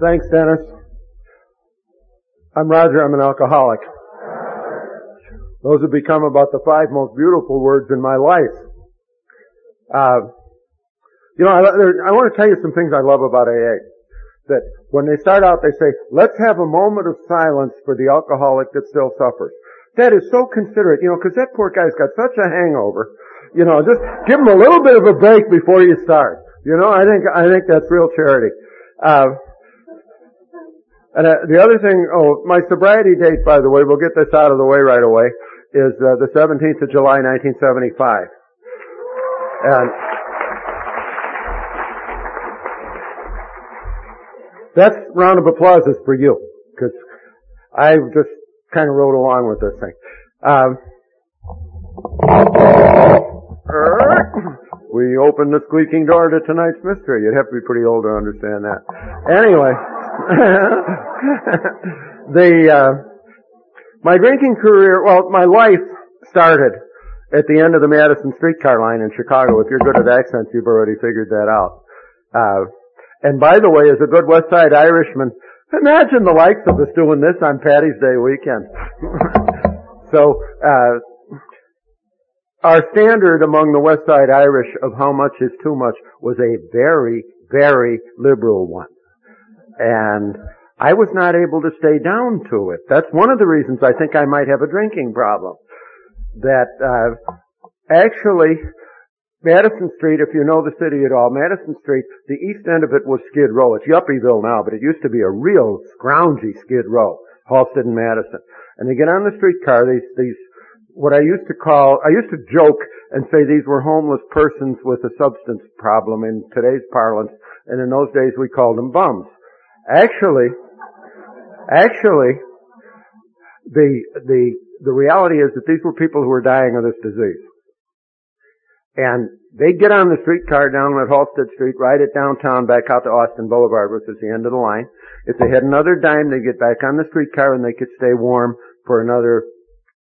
Thanks, Dennis. I'm Roger. I'm an alcoholic. Those have become about the five most beautiful words in my life. Uh, you know, I, I want to tell you some things I love about AA. That when they start out, they say, let's have a moment of silence for the alcoholic that still suffers. That is so considerate, you know, because that poor guy's got such a hangover. You know, just give him a little bit of a break before you start. You know, I think I think that's real charity. Uh, and uh, the other thing, oh, my sobriety date, by the way, we'll get this out of the way right away, is uh, the 17th of July, 1975. And that's round of applause is for you, because I just kind of rode along with this thing. Um, we opened the squeaking door to tonight's mystery. You'd have to be pretty old to understand that. Anyway. the uh, my drinking career, well, my life started at the end of the Madison streetcar line in Chicago. If you're good at accents, you've already figured that out. Uh, and by the way, as a good West Side Irishman, imagine the likes of us doing this on Patty's Day weekend. so, uh, our standard among the West Side Irish of how much is too much was a very, very liberal one. And I was not able to stay down to it. That's one of the reasons I think I might have a drinking problem. That, uh, actually, Madison Street, if you know the city at all, Madison Street, the east end of it was Skid Row. It's Yuppieville now, but it used to be a real scroungy Skid Row, Halsted and Madison. And they get on the streetcar, these, these, what I used to call, I used to joke and say these were homeless persons with a substance problem in today's parlance, and in those days we called them bums. Actually, actually, the, the, the reality is that these were people who were dying of this disease. And they'd get on the streetcar down at Halsted Street, ride it downtown back out to Austin Boulevard, which is the end of the line. If they had another dime, they'd get back on the streetcar and they could stay warm for another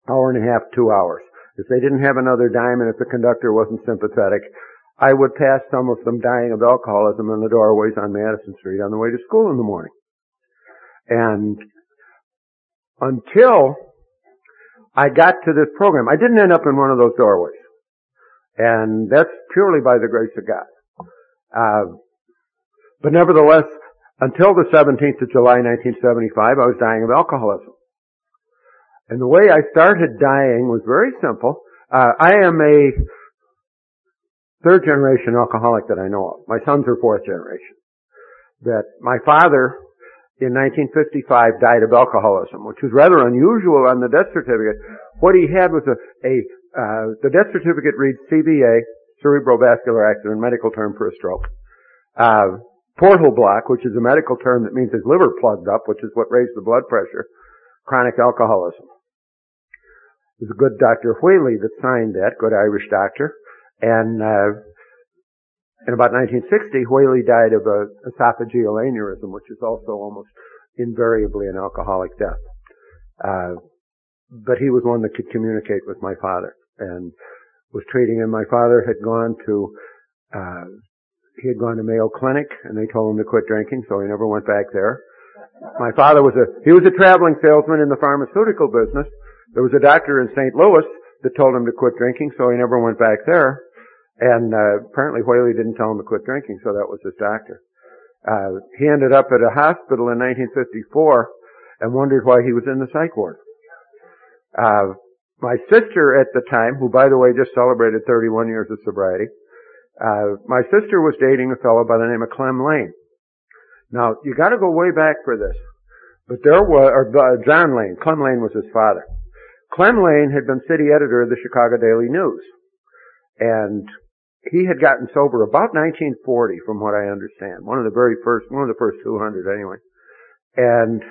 hour and a half, two hours. If they didn't have another dime and if the conductor wasn't sympathetic, I would pass some of them dying of alcoholism in the doorways on Madison Street on the way to school in the morning. And until I got to this program, I didn't end up in one of those doorways. And that's purely by the grace of God. Uh, but nevertheless, until the 17th of July 1975, I was dying of alcoholism. And the way I started dying was very simple. Uh, I am a third generation alcoholic that I know of. My sons are fourth generation. That my father in 1955 died of alcoholism, which was rather unusual on the death certificate. What he had was a, a uh, the death certificate reads CVA, cerebrovascular accident, medical term for a stroke. Uh, portal block, which is a medical term that means his liver plugged up, which is what raised the blood pressure. Chronic alcoholism. Was a good Dr. Whaley that signed that, good Irish doctor. And uh, in about 1960, Whaley died of a esophageal aneurysm, which is also almost invariably an alcoholic death. Uh, but he was one that could communicate with my father and was treating him. My father had gone to uh, he had gone to Mayo Clinic, and they told him to quit drinking, so he never went back there. My father was a he was a traveling salesman in the pharmaceutical business. There was a doctor in St. Louis that told him to quit drinking, so he never went back there. And uh, apparently Whaley didn't tell him to quit drinking, so that was his doctor. Uh, he ended up at a hospital in 1954 and wondered why he was in the psych ward. Uh, my sister at the time, who by the way just celebrated 31 years of sobriety, uh, my sister was dating a fellow by the name of Clem Lane. Now, you gotta go way back for this. But there was, or uh, John Lane, Clem Lane was his father. Clem Lane had been city editor of the Chicago Daily News. And he had gotten sober about 1940 from what I understand. One of the very first, one of the first 200 anyway. And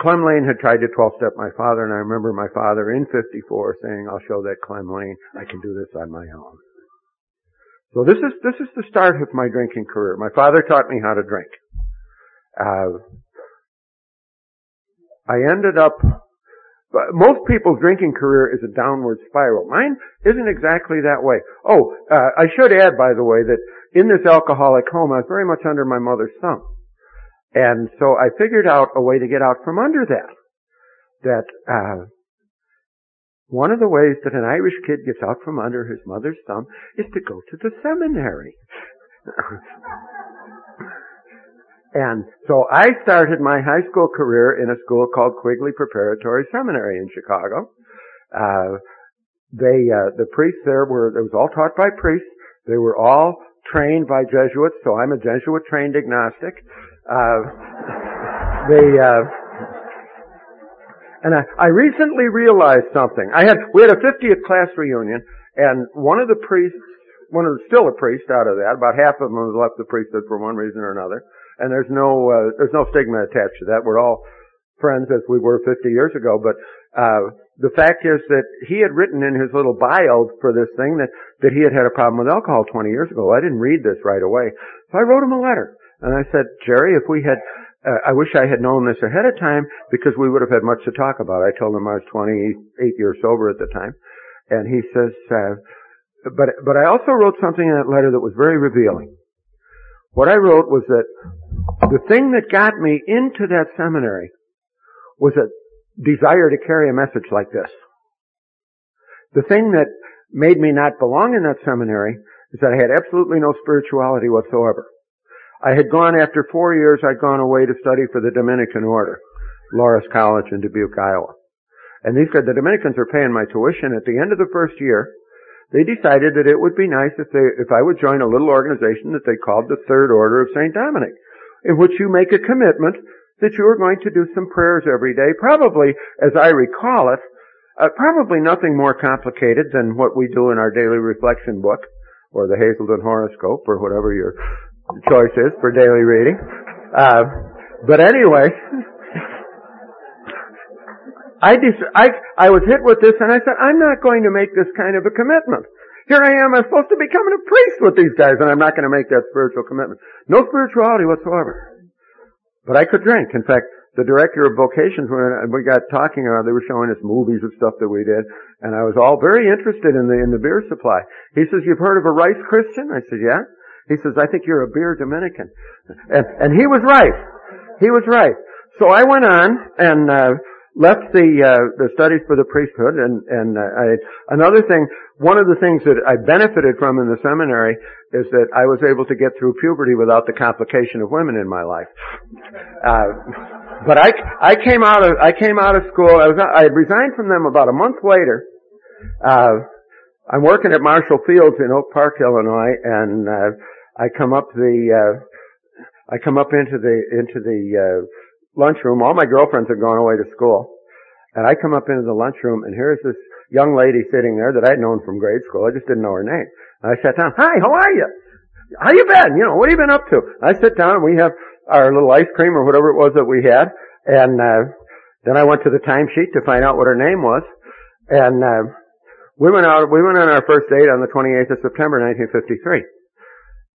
Clem Lane had tried to 12-step my father and I remember my father in 54 saying, I'll show that Clem Lane I can do this on my own. So this is, this is the start of my drinking career. My father taught me how to drink. Uh, I ended up but most people's drinking career is a downward spiral. Mine isn't exactly that way. Oh, uh, I should add, by the way, that in this alcoholic home, I was very much under my mother's thumb. And so I figured out a way to get out from under that. That, uh, one of the ways that an Irish kid gets out from under his mother's thumb is to go to the seminary. and so I started my high school career in a school called Quigley Preparatory Seminary in Chicago. Uh, they, uh, the priests there were, it was all taught by priests. They were all trained by Jesuits, so I'm a Jesuit trained agnostic. Uh, they, uh, and I, I recently realized something. I had, we had a 50th class reunion, and one of the priests, one of the, still a priest out of that, about half of them have left the priesthood for one reason or another, and there's no, uh, there's no stigma attached to that. We're all friends as we were 50 years ago, but, uh, the fact is that he had written in his little bio for this thing that, that he had had a problem with alcohol 20 years ago. I didn't read this right away. So I wrote him a letter. And I said, Jerry, if we had uh, I wish I had known this ahead of time because we would have had much to talk about. I told him I was 28 years sober at the time. And he says, uh, but, but I also wrote something in that letter that was very revealing. What I wrote was that the thing that got me into that seminary was a desire to carry a message like this. The thing that made me not belong in that seminary is that I had absolutely no spirituality whatsoever. I had gone after four years, I'd gone away to study for the Dominican order, Loras College in Dubuque, Iowa. And these guys, the Dominicans are paying my tuition. At the end of the first year, they decided that it would be nice if they, if I would join a little organization that they called the Third Order of St. Dominic, in which you make a commitment that you are going to do some prayers every day, probably, as I recall it, uh, probably nothing more complicated than what we do in our daily reflection book, or the Hazelden horoscope, or whatever your choice is for daily reading. Uh, but anyway, I, dis- I, I was hit with this and I said, I'm not going to make this kind of a commitment. Here I am, I'm supposed to be becoming a priest with these guys and I'm not going to make that spiritual commitment. No spirituality whatsoever. But I could drink. In fact, the director of vocations, when we got talking, uh, they were showing us movies of stuff that we did, and I was all very interested in the in the beer supply. He says, "You've heard of a rice Christian?" I said, "Yeah." He says, I think you're a beer Dominican. And, and he was right. He was right. So I went on and, uh, left the, uh, the studies for the priesthood and, and, uh, I, another thing, one of the things that I benefited from in the seminary is that I was able to get through puberty without the complication of women in my life. Uh, but I, I came out of, I came out of school, I was, I had resigned from them about a month later, uh, I'm working at Marshall Fields in Oak Park, Illinois, and uh, I come up the, uh, I come up into the, into the, uh, lunchroom. All my girlfriends had gone away to school. And I come up into the lunchroom and here's this young lady sitting there that I'd known from grade school. I just didn't know her name. And I sat down. Hi, how are you? How you been? You know, what have you been up to? I sit down and we have our little ice cream or whatever it was that we had. And, uh, then I went to the timesheet to find out what her name was. And, uh, we went out, we went on our first date on the 28th of September 1953.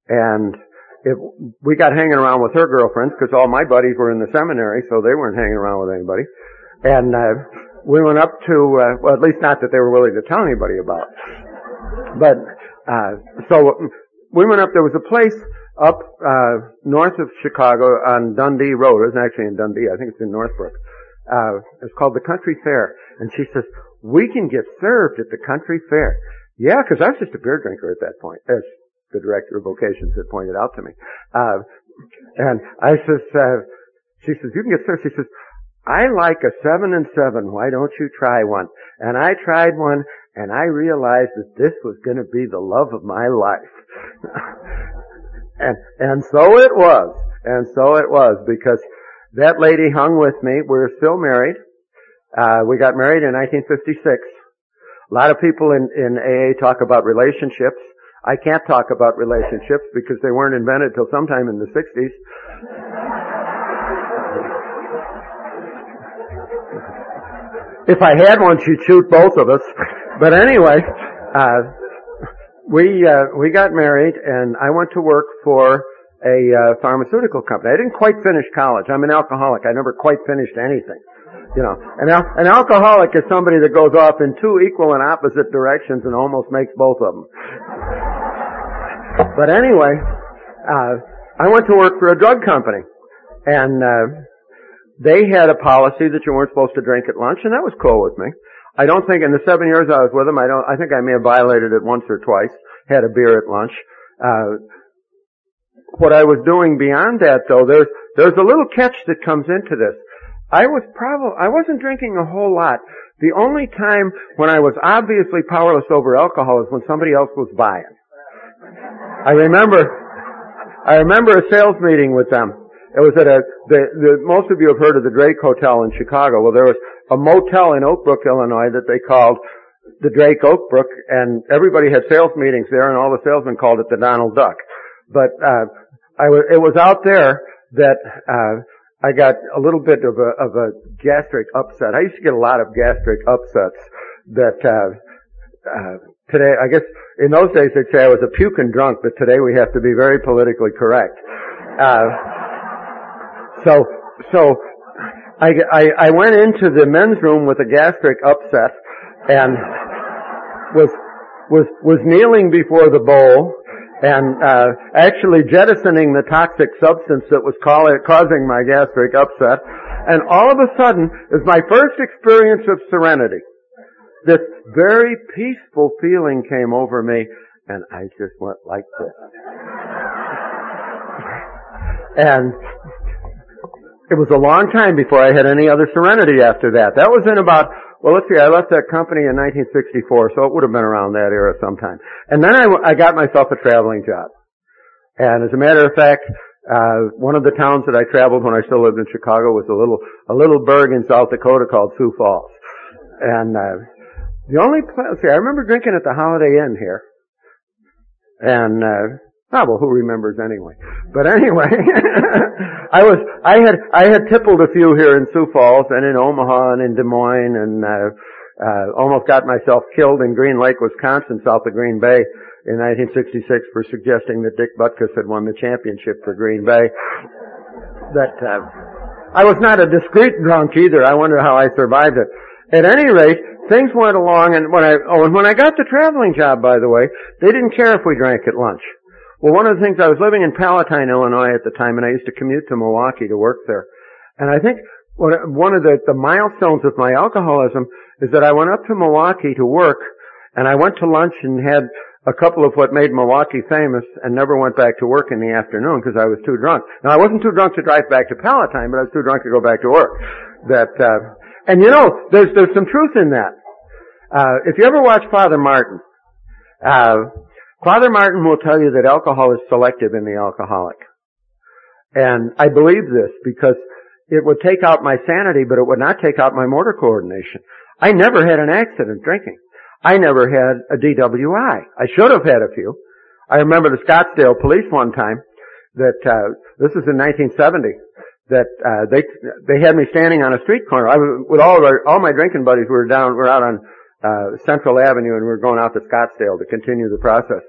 And it, we got hanging around with her girlfriends because all my buddies were in the seminary, so they weren't hanging around with anybody. And uh, we went up to, uh, well, at least not that they were willing to tell anybody about. But uh, so we went up. There was a place up uh, north of Chicago on Dundee Road. It was actually in Dundee. I think it's in Northbrook. Uh, it's called the Country Fair. And she says, we can get served at the Country Fair. Yeah, because I was just a beer drinker at that point, as the director of vocations had pointed out to me. Uh, and I says, uh, she says, you can get served. She says, I like a seven and seven. Why don't you try one? And I tried one and I realized that this was going to be the love of my life. and, and so it was. And so it was because that lady hung with me. We are still married. Uh, we got married in 1956. A lot of people in, in AA talk about relationships. I can't talk about relationships because they weren't invented till sometime in the 60s. if I had one, she'd shoot both of us. But anyway, uh, we uh, we got married, and I went to work for a uh, pharmaceutical company. I didn't quite finish college. I'm an alcoholic. I never quite finished anything. You know, an, al- an alcoholic is somebody that goes off in two equal and opposite directions and almost makes both of them. But anyway, uh, I went to work for a drug company. And, uh, they had a policy that you weren't supposed to drink at lunch, and that was cool with me. I don't think in the seven years I was with them, I don't, I think I may have violated it once or twice, had a beer at lunch. Uh, what I was doing beyond that though, there's, there's a little catch that comes into this. I was probably, I wasn't drinking a whole lot. The only time when I was obviously powerless over alcohol is when somebody else was buying. I remember, I remember a sales meeting with them. It was at a, the, the, most of you have heard of the Drake Hotel in Chicago. Well, there was a motel in Oak Brook, Illinois that they called the Drake Oak Brook and everybody had sales meetings there and all the salesmen called it the Donald Duck. But, uh, I was, it was out there that, uh, I got a little bit of a, of a gastric upset. I used to get a lot of gastric upsets that, uh, uh, today, I guess in those days they'd say I was a puking drunk, but today we have to be very politically correct. Uh, so, so I, I, I went into the men's room with a gastric upset and was, was, was kneeling before the bowl and uh, actually jettisoning the toxic substance that was causing my gastric upset. And all of a sudden, is my first experience of serenity. This very peaceful feeling came over me, and I just went like this. and it was a long time before I had any other serenity after that. That was in about well, let's see, I left that company in 1964, so it would have been around that era sometime. And then I, I got myself a traveling job. And as a matter of fact, uh, one of the towns that I traveled when I still lived in Chicago was a little, a little burg in South Dakota called Sioux Falls. And, uh, the only place, see, I remember drinking at the Holiday Inn here. And, uh, Oh well, who remembers anyway? But anyway, I was I had I had tippled a few here in Sioux Falls and in Omaha and in Des Moines and uh, uh, almost got myself killed in Green Lake, Wisconsin, south of Green Bay in 1966 for suggesting that Dick Butkus had won the championship for Green Bay. That uh, I was not a discreet drunk either. I wonder how I survived it. At any rate, things went along, and when I oh, and when I got the traveling job, by the way, they didn't care if we drank at lunch. Well, one of the things I was living in Palatine, Illinois at the time, and I used to commute to Milwaukee to work there. And I think one of the, the milestones of my alcoholism is that I went up to Milwaukee to work, and I went to lunch and had a couple of what made Milwaukee famous, and never went back to work in the afternoon because I was too drunk. Now I wasn't too drunk to drive back to Palatine, but I was too drunk to go back to work. That, uh, and you know, there's there's some truth in that. Uh, if you ever watch Father Martin, uh, Father Martin will tell you that alcohol is selective in the alcoholic. And I believe this because it would take out my sanity, but it would not take out my motor coordination. I never had an accident drinking. I never had a DWI. I should have had a few. I remember the Scottsdale police one time that, uh, this was in 1970, that, uh, they, they had me standing on a street corner. I was, with all of our, all my drinking buddies, we were down, we were out on uh, Central Avenue and we were going out to Scottsdale to continue the process.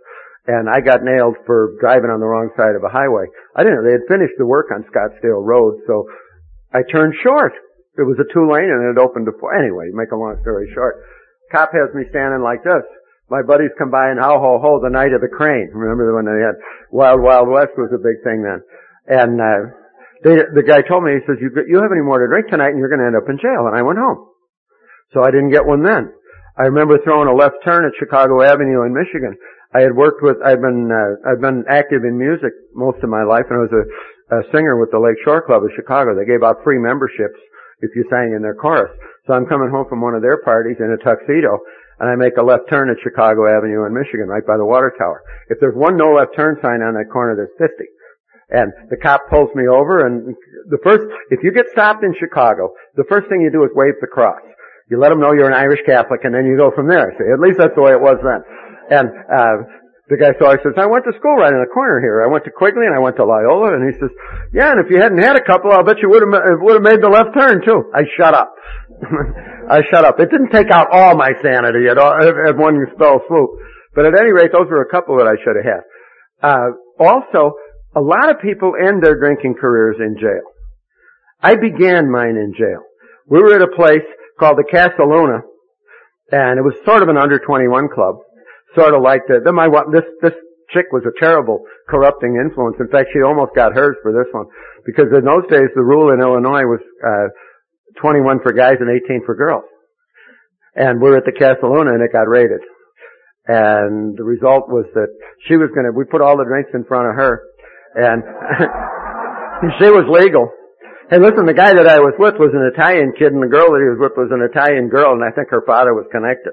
And I got nailed for driving on the wrong side of a highway. I didn't know, they had finished the work on Scottsdale Road, so I turned short. It was a two lane and it opened to four. Anyway, make a long story short. Cop has me standing like this. My buddies come by and how ho ho the night of the crane. Remember when they had Wild Wild West was a big thing then. And, uh, they, the guy told me, he says, you, you have any more to drink tonight and you're going to end up in jail. And I went home. So I didn't get one then. I remember throwing a left turn at Chicago Avenue in Michigan. I had worked with, I've been, uh, I've been active in music most of my life and I was a, a singer with the Lake Shore Club of Chicago. They gave out free memberships if you sang in their chorus. So I'm coming home from one of their parties in a tuxedo and I make a left turn at Chicago Avenue in Michigan, right by the water tower. If there's one no left turn sign on that corner, there's 50. And the cop pulls me over and the first, if you get stopped in Chicago, the first thing you do is wave the cross. You let them know you're an Irish Catholic and then you go from there. See, at least that's the way it was then. And, uh, the guy, so I says, I went to school right in the corner here. I went to Quigley and I went to Loyola and he says, yeah, and if you hadn't had a couple, I'll bet you would have, would have made the left turn too. I shut up. I shut up. It didn't take out all my sanity at all, at one spell swoop. But at any rate, those were a couple that I should have had. Uh, also, a lot of people end their drinking careers in jail. I began mine in jail. We were at a place called the Casaluna, and it was sort of an under 21 club, sort of like the, the my this this chick was a terrible corrupting influence. In fact, she almost got hers for this one. Because in those days, the rule in Illinois was, uh, 21 for guys and 18 for girls. And we're at the Casaluna and it got raided. And the result was that she was gonna, we put all the drinks in front of her and she was legal. Hey listen, the guy that I was with was an Italian kid and the girl that he was with was an Italian girl and I think her father was connected.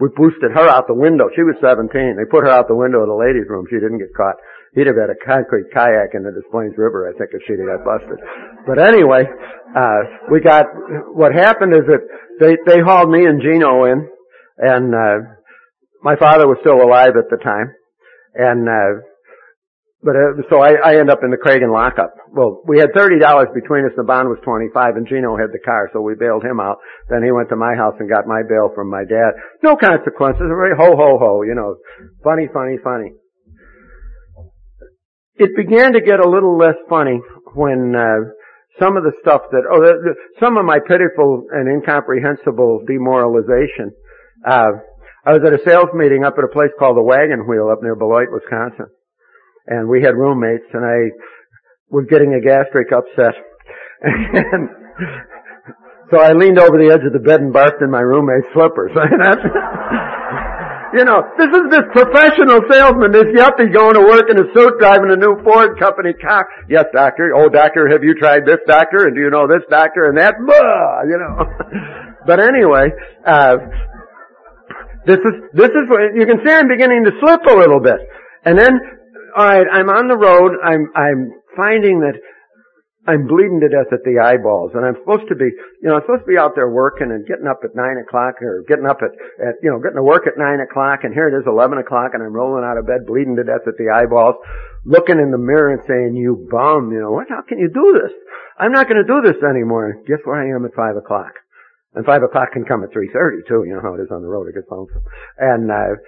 We boosted her out the window. She was 17. They put her out the window of the ladies' room. She didn't get caught. He'd have had a concrete kayak in the Des Plaines River, I think, if she'd have got busted. But anyway, uh, we got, what happened is that they, they hauled me and Gino in, and, uh, my father was still alive at the time, and, uh, but uh, so I, I end up in the Cragin lockup. Well, we had thirty dollars between us. The bond was twenty five, and Gino had the car, so we bailed him out. Then he went to my house and got my bail from my dad. No consequences. Very ho ho ho. You know, funny, funny, funny. It began to get a little less funny when uh, some of the stuff that oh, the, the, some of my pitiful and incomprehensible demoralization. Uh, I was at a sales meeting up at a place called the Wagon Wheel up near Beloit, Wisconsin and we had roommates, and I was getting a gastric upset. and so I leaned over the edge of the bed and barked in my roommate's slippers. you know, this is this professional salesman, this yuppie going to work in a suit driving a new Ford company car. Yes, doctor. Oh, doctor, have you tried this doctor? And do you know this doctor and that? Blah, you know. but anyway, uh, this is, this is, you can see I'm beginning to slip a little bit. And then alright, I'm on the road, I'm, I'm finding that I'm bleeding to death at the eyeballs, and I'm supposed to be, you know, I'm supposed to be out there working and getting up at nine o'clock, or getting up at, at, you know, getting to work at nine o'clock, and here it is eleven o'clock, and I'm rolling out of bed, bleeding to death at the eyeballs, looking in the mirror and saying, "You bum, you know, what? How can you do this? I'm not going to do this anymore." Guess where I am at five o'clock, and five o'clock can come at three thirty too. You know how it is on the road; it gets lonesome, and. uh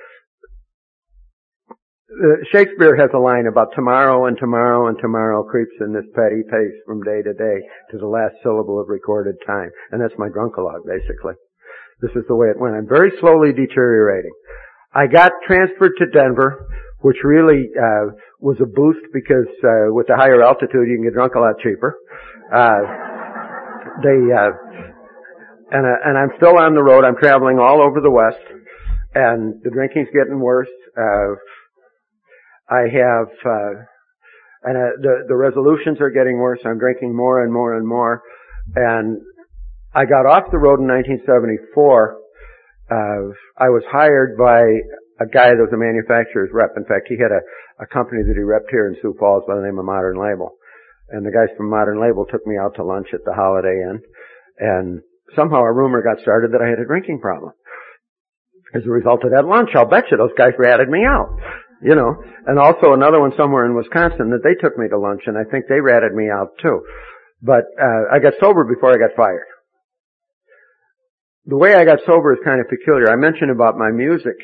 uh, Shakespeare has a line about tomorrow and tomorrow and tomorrow creeps in this petty pace from day to day to the last syllable of recorded time. And that's my drunkalogue, basically. This is the way it went. I'm very slowly deteriorating. I got transferred to Denver, which really uh, was a boost because uh, with the higher altitude you can get drunk a lot cheaper. Uh, they uh, and uh, and I'm still on the road. I'm traveling all over the West, and the drinking's getting worse. Uh, I have, uh, and uh, the the resolutions are getting worse. I'm drinking more and more and more, and I got off the road in 1974. Uh, I was hired by a guy that was a manufacturer's rep. In fact, he had a, a company that he repped here in Sioux Falls by the name of Modern Label. And the guys from Modern Label took me out to lunch at the Holiday Inn. And somehow a rumor got started that I had a drinking problem. As a result of that lunch, I'll bet you those guys ratted me out you know, and also another one somewhere in Wisconsin that they took me to lunch and I think they ratted me out too. But, uh, I got sober before I got fired. The way I got sober is kind of peculiar. I mentioned about my music.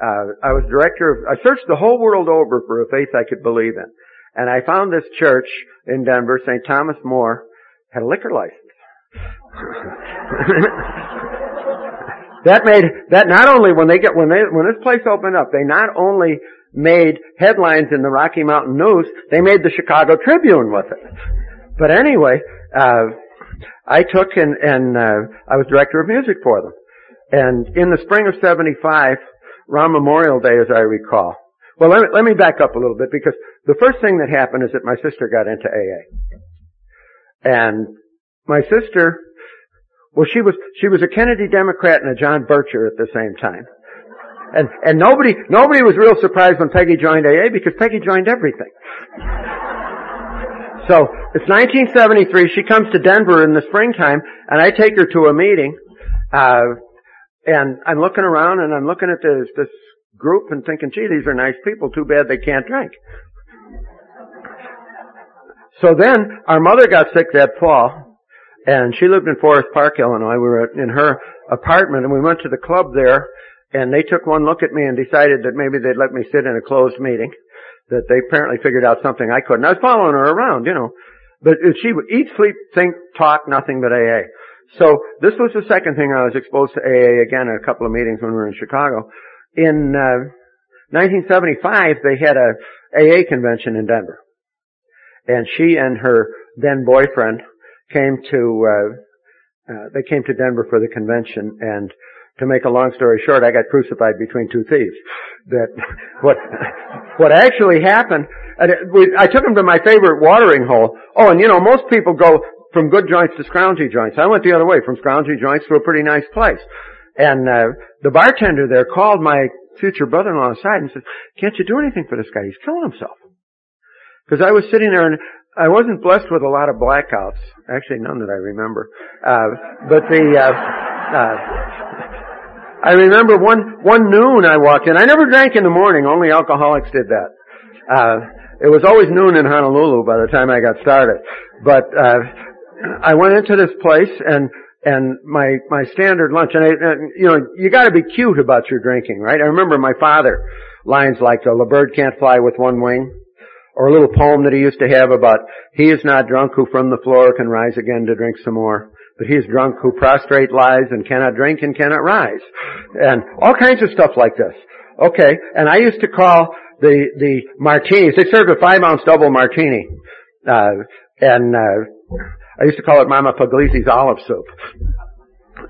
Uh, I was director of, I searched the whole world over for a faith I could believe in. And I found this church in Denver, St. Thomas More, had a liquor license. that made, that not only when they get, when they, when this place opened up, they not only made headlines in the Rocky Mountain News, they made the Chicago Tribune with it. But anyway, uh, I took and, and uh, I was director of music for them. And in the spring of 75, around Memorial Day as I recall, well let me, let me back up a little bit because the first thing that happened is that my sister got into AA. And my sister, well she was, she was a Kennedy Democrat and a John Bircher at the same time. And, and nobody, nobody was real surprised when Peggy joined AA because Peggy joined everything. So, it's 1973, she comes to Denver in the springtime, and I take her to a meeting, uh, and I'm looking around and I'm looking at this, this group and thinking, gee, these are nice people, too bad they can't drink. So then, our mother got sick that fall, and she lived in Forest Park, Illinois. We were in her apartment, and we went to the club there, and they took one look at me and decided that maybe they'd let me sit in a closed meeting. That they apparently figured out something I couldn't. I was following her around, you know. But she would eat, sleep, think, talk, nothing but AA. So this was the second thing I was exposed to AA again at a couple of meetings when we were in Chicago. In uh, 1975, they had a AA convention in Denver. And she and her then boyfriend came to, uh, uh, they came to Denver for the convention and to make a long story short, I got crucified between two thieves. That, what, what actually happened, I took them to my favorite watering hole. Oh, and you know, most people go from good joints to scroungy joints. I went the other way, from scroungy joints to a pretty nice place. And, uh, the bartender there called my future brother-in-law aside and said, can't you do anything for this guy? He's killing himself. Because I was sitting there and I wasn't blessed with a lot of blackouts. Actually, none that I remember. Uh, but the, uh, uh, I remember one, one noon I walked in. I never drank in the morning. Only alcoholics did that. Uh, it was always noon in Honolulu by the time I got started. But, uh, I went into this place and and my my standard lunch and, I, and you know you got to be cute about your drinking right i remember my father lines like the bird can't fly with one wing or a little poem that he used to have about he is not drunk who from the floor can rise again to drink some more but he is drunk who prostrate lies and cannot drink and cannot rise and all kinds of stuff like this okay and i used to call the the martinis they served a five ounce double martini uh and uh I used to call it Mama Puglisi's olive soup.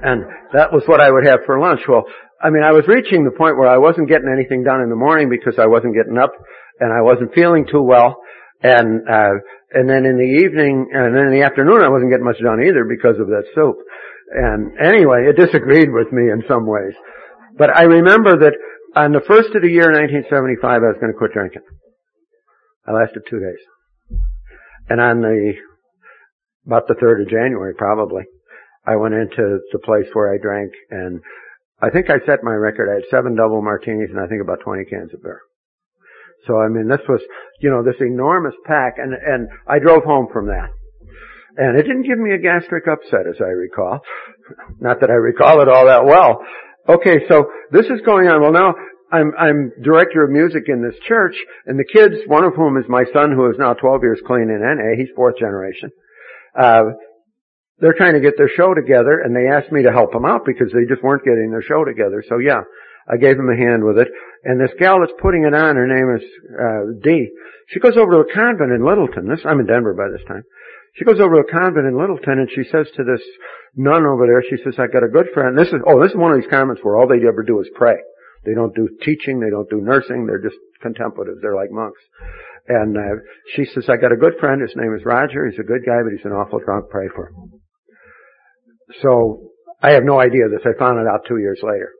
And that was what I would have for lunch. Well, I mean, I was reaching the point where I wasn't getting anything done in the morning because I wasn't getting up and I wasn't feeling too well. And, uh, and then in the evening, and then in the afternoon I wasn't getting much done either because of that soup. And anyway, it disagreed with me in some ways. But I remember that on the first of the year 1975 I was going to quit drinking. I lasted two days. And on the about the 3rd of January probably. I went into the place where I drank and I think I set my record. I had seven double martinis and I think about 20 cans of beer. So I mean, this was, you know, this enormous pack and, and I drove home from that. And it didn't give me a gastric upset as I recall. Not that I recall it all that well. Okay, so this is going on. Well now, I'm, I'm director of music in this church and the kids, one of whom is my son who is now 12 years clean in NA, he's fourth generation uh, they're trying to get their show together and they asked me to help them out because they just weren't getting their show together. So yeah, I gave him a hand with it. And this gal that's putting it on, her name is, uh, Dee. She goes over to a convent in Littleton. This, I'm in Denver by this time. She goes over to a convent in Littleton and she says to this nun over there, she says, I got a good friend. This is, oh, this is one of these convents where all they ever do is pray. They don't do teaching, they don't do nursing, they're just contemplatives, they're like monks. And uh, she says, I got a good friend, his name is Roger, he's a good guy, but he's an awful drunk, pray for him. So, I have no idea this, I found it out two years later.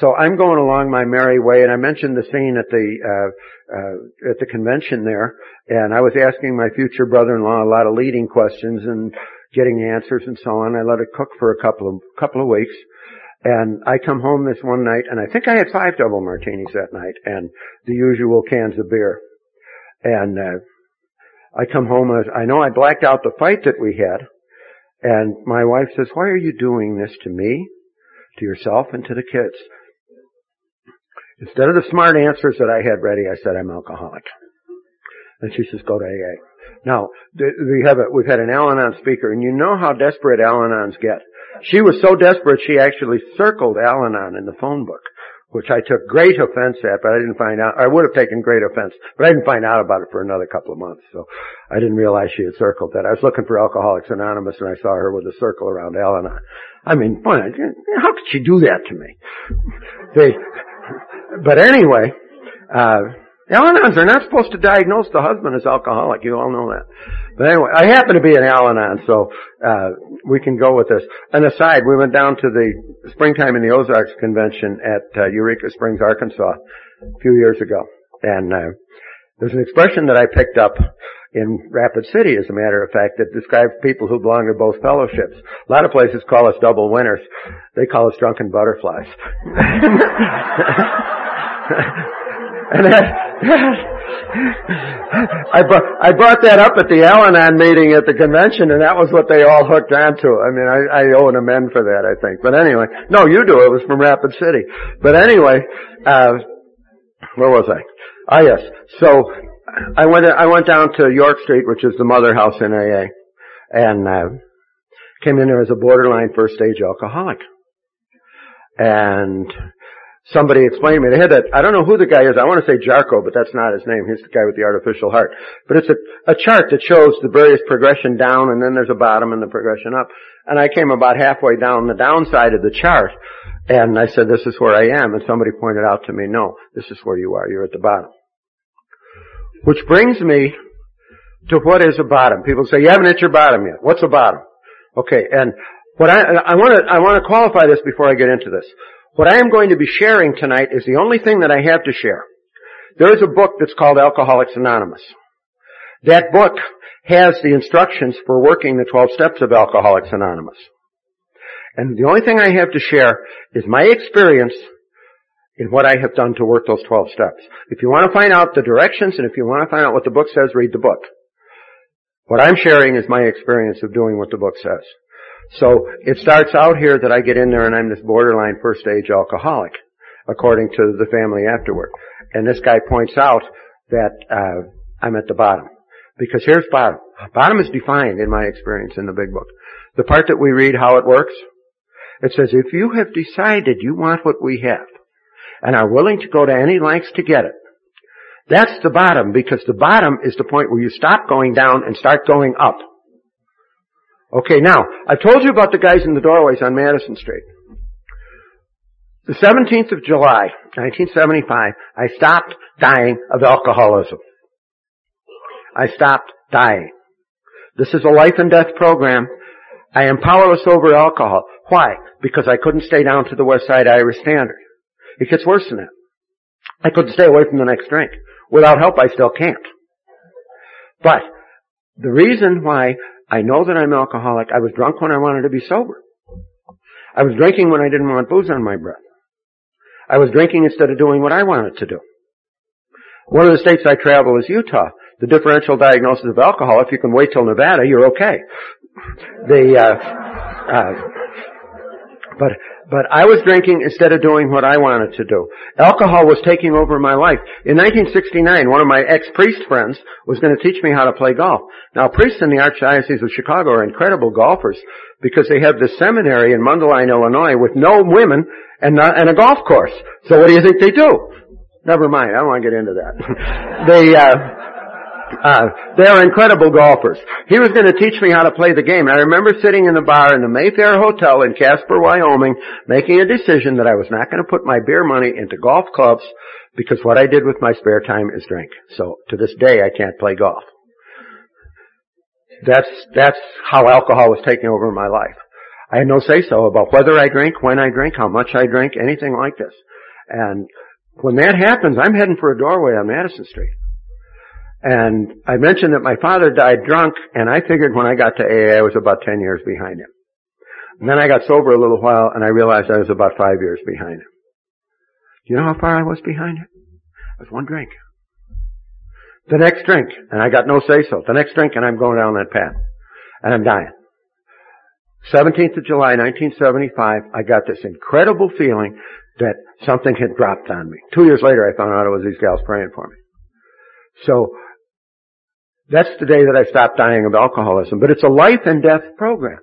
So I'm going along my merry way, and I mentioned the scene at the uh, uh, at the convention there, and I was asking my future brother-in-law a lot of leading questions and getting answers and so on. I let it cook for a couple of couple of weeks, and I come home this one night, and I think I had five double martinis that night, and the usual cans of beer. And uh, I come home and I know I blacked out the fight that we had. And my wife says, why are you doing this to me, to yourself, and to the kids? Instead of the smart answers that I had ready, I said, I'm alcoholic. And she says, go to AA. Now, we have a, we've had an Al-Anon speaker, and you know how desperate Al-Anons get. She was so desperate, she actually circled Al-Anon in the phone book which I took great offense at, but I didn't find out, I would have taken great offense, but I didn't find out about it for another couple of months, so I didn't realize she had circled that. I was looking for Alcoholics Anonymous and I saw her with a circle around Al-Anon. I mean, how could she do that to me? They, but anyway, uh, Al-Anons are not supposed to diagnose the husband as alcoholic. You all know that. But anyway, I happen to be an Al-Anon, so uh, we can go with this. An aside, we went down to the springtime in the Ozarks convention at uh, Eureka Springs, Arkansas, a few years ago, and uh, there's an expression that I picked up in Rapid City, as a matter of fact, that describes people who belong to both fellowships. A lot of places call us double winners. They call us drunken butterflies. And that, I, brought, I brought that up at the Al-Anon meeting at the convention, and that was what they all hooked onto. I mean, I, I owe an amend for that, I think. But anyway, no, you do. It was from Rapid City. But anyway, uh, where was I? Ah, yes. So I went. I went down to York Street, which is the mother house in AA, and uh, came in there as a borderline first stage alcoholic, and somebody explained to me. They had that, I don't know who the guy is. I want to say Jarvik, but that's not his name. He's the guy with the artificial heart. But it's a, a chart that shows the various progression down and then there's a bottom and the progression up. And I came about halfway down the downside of the chart and I said, this is where I am. And somebody pointed out to me, no, this is where you are. You're at the bottom. Which brings me to what is a bottom. People say, you haven't hit your bottom yet. What's a bottom? Okay, and what I, I want to, I want to qualify this before I get into this. What I am going to be sharing tonight is the only thing that I have to share. There is a book that's called Alcoholics Anonymous. That book has the instructions for working the 12 steps of Alcoholics Anonymous. And the only thing I have to share is my experience in what I have done to work those 12 steps. If you want to find out the directions and if you want to find out what the book says, read the book. What I'm sharing is my experience of doing what the book says. So it starts out here that I get in there and I'm this borderline first stage alcoholic, according to the family afterward. And this guy points out that uh, I'm at the bottom. Because here's bottom. Bottom is defined in my experience in the big book. The part that we read how it works, it says if you have decided you want what we have and are willing to go to any lengths to get it, that's the bottom because the bottom is the point where you stop going down and start going up. Okay, now, I told you about the guys in the doorways on Madison Street. The 17th of July, 1975, I stopped dying of alcoholism. I stopped dying. This is a life and death program. I am powerless over alcohol. Why? Because I couldn't stay down to the West Side Irish Standard. It gets worse than that. I couldn't stay away from the next drink. Without help, I still can't. But the reason why I know that I'm alcoholic, I was drunk when I wanted to be sober. I was drinking when I didn't want booze on my breath. I was drinking instead of doing what I wanted to do. One of the states I travel is Utah. The differential diagnosis of alcohol, if you can wait till Nevada, you're okay. The, uh, uh, but but I was drinking instead of doing what I wanted to do. Alcohol was taking over my life. In 1969, one of my ex-priest friends was going to teach me how to play golf. Now, priests in the Archdiocese of Chicago are incredible golfers because they have this seminary in Mundelein, Illinois with no women and, not, and a golf course. So what do you think they do? Never mind, I don't want to get into that. they, uh, uh, they are incredible golfers. He was going to teach me how to play the game. And I remember sitting in the bar in the Mayfair Hotel in Casper, Wyoming, making a decision that I was not going to put my beer money into golf clubs because what I did with my spare time is drink. So to this day, I can't play golf. That's, that's how alcohol was taking over my life. I had no say so about whether I drink, when I drink, how much I drink, anything like this. And when that happens, I'm heading for a doorway on Madison Street. And I mentioned that my father died drunk, and I figured when I got to AA, I was about 10 years behind him. And then I got sober a little while, and I realized I was about five years behind him. Do you know how far I was behind him? It was one drink. The next drink, and I got no say so. The next drink, and I'm going down that path. And I'm dying. 17th of July, 1975, I got this incredible feeling that something had dropped on me. Two years later, I found out it was these gals praying for me. So, that's the day that I stopped dying of alcoholism. But it's a life and death program.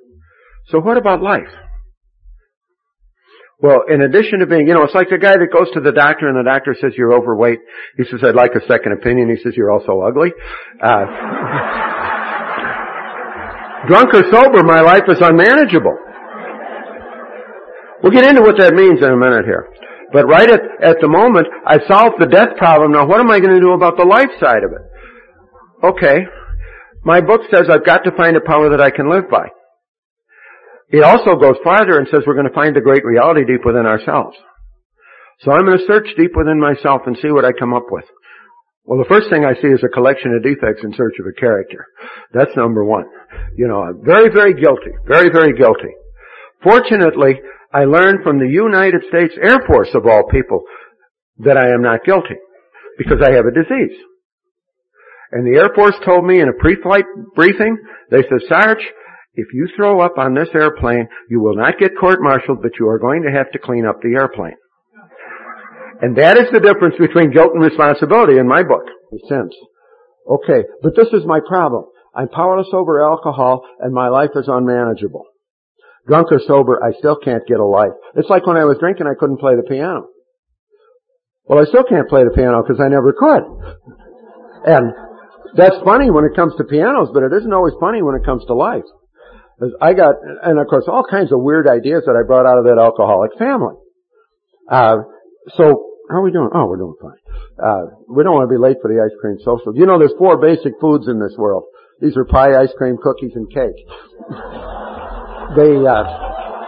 So what about life? Well, in addition to being, you know, it's like the guy that goes to the doctor and the doctor says you're overweight. He says, I'd like a second opinion. He says, you're also ugly. Uh, drunk or sober, my life is unmanageable. We'll get into what that means in a minute here. But right at, at the moment, I've solved the death problem. Now what am I going to do about the life side of it? Okay. My book says I've got to find a power that I can live by. It also goes farther and says we're going to find the great reality deep within ourselves. So I'm going to search deep within myself and see what I come up with. Well, the first thing I see is a collection of defects in search of a character. That's number one. You know, I'm very, very guilty. Very, very guilty. Fortunately, I learned from the United States Air Force of all people that I am not guilty because I have a disease. And the Air Force told me in a pre-flight briefing, they said, Sarge, if you throw up on this airplane, you will not get court-martialed, but you are going to have to clean up the airplane. And that is the difference between guilt and responsibility in my book, sense. Okay, but this is my problem. I'm powerless over alcohol and my life is unmanageable. Drunk or sober, I still can't get a life. It's like when I was drinking, I couldn't play the piano. Well, I still can't play the piano because I never could. And that's funny when it comes to pianos, but it isn't always funny when it comes to life. I got, and of course, all kinds of weird ideas that I brought out of that alcoholic family. Uh, so, how are we doing? Oh, we're doing fine. Uh, we don't want to be late for the ice cream social. You know, there's four basic foods in this world. These are pie, ice cream, cookies, and cake. they, uh,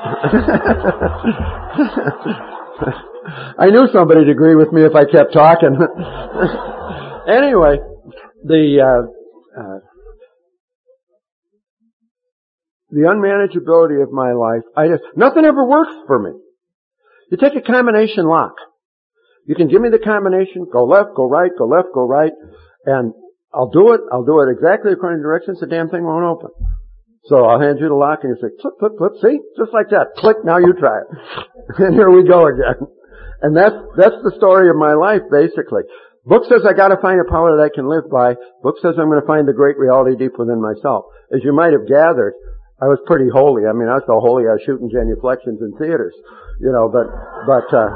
I knew somebody'd agree with me if I kept talking. anyway, the, uh, uh, the unmanageability of my life, I just, nothing ever works for me. You take a combination lock. You can give me the combination, go left, go right, go left, go right, and I'll do it, I'll do it exactly according to directions, the damn thing won't open. So I'll hand you the lock and you say, flip, flip, flip, see? Just like that. Click, now you try it. and here we go again. And that's, that's the story of my life, basically. Book says I gotta find a power that I can live by. Book says I'm gonna find the great reality deep within myself. As you might have gathered, I was pretty holy. I mean, I was so holy I was shooting genuflections in theaters. You know, but, but, uh,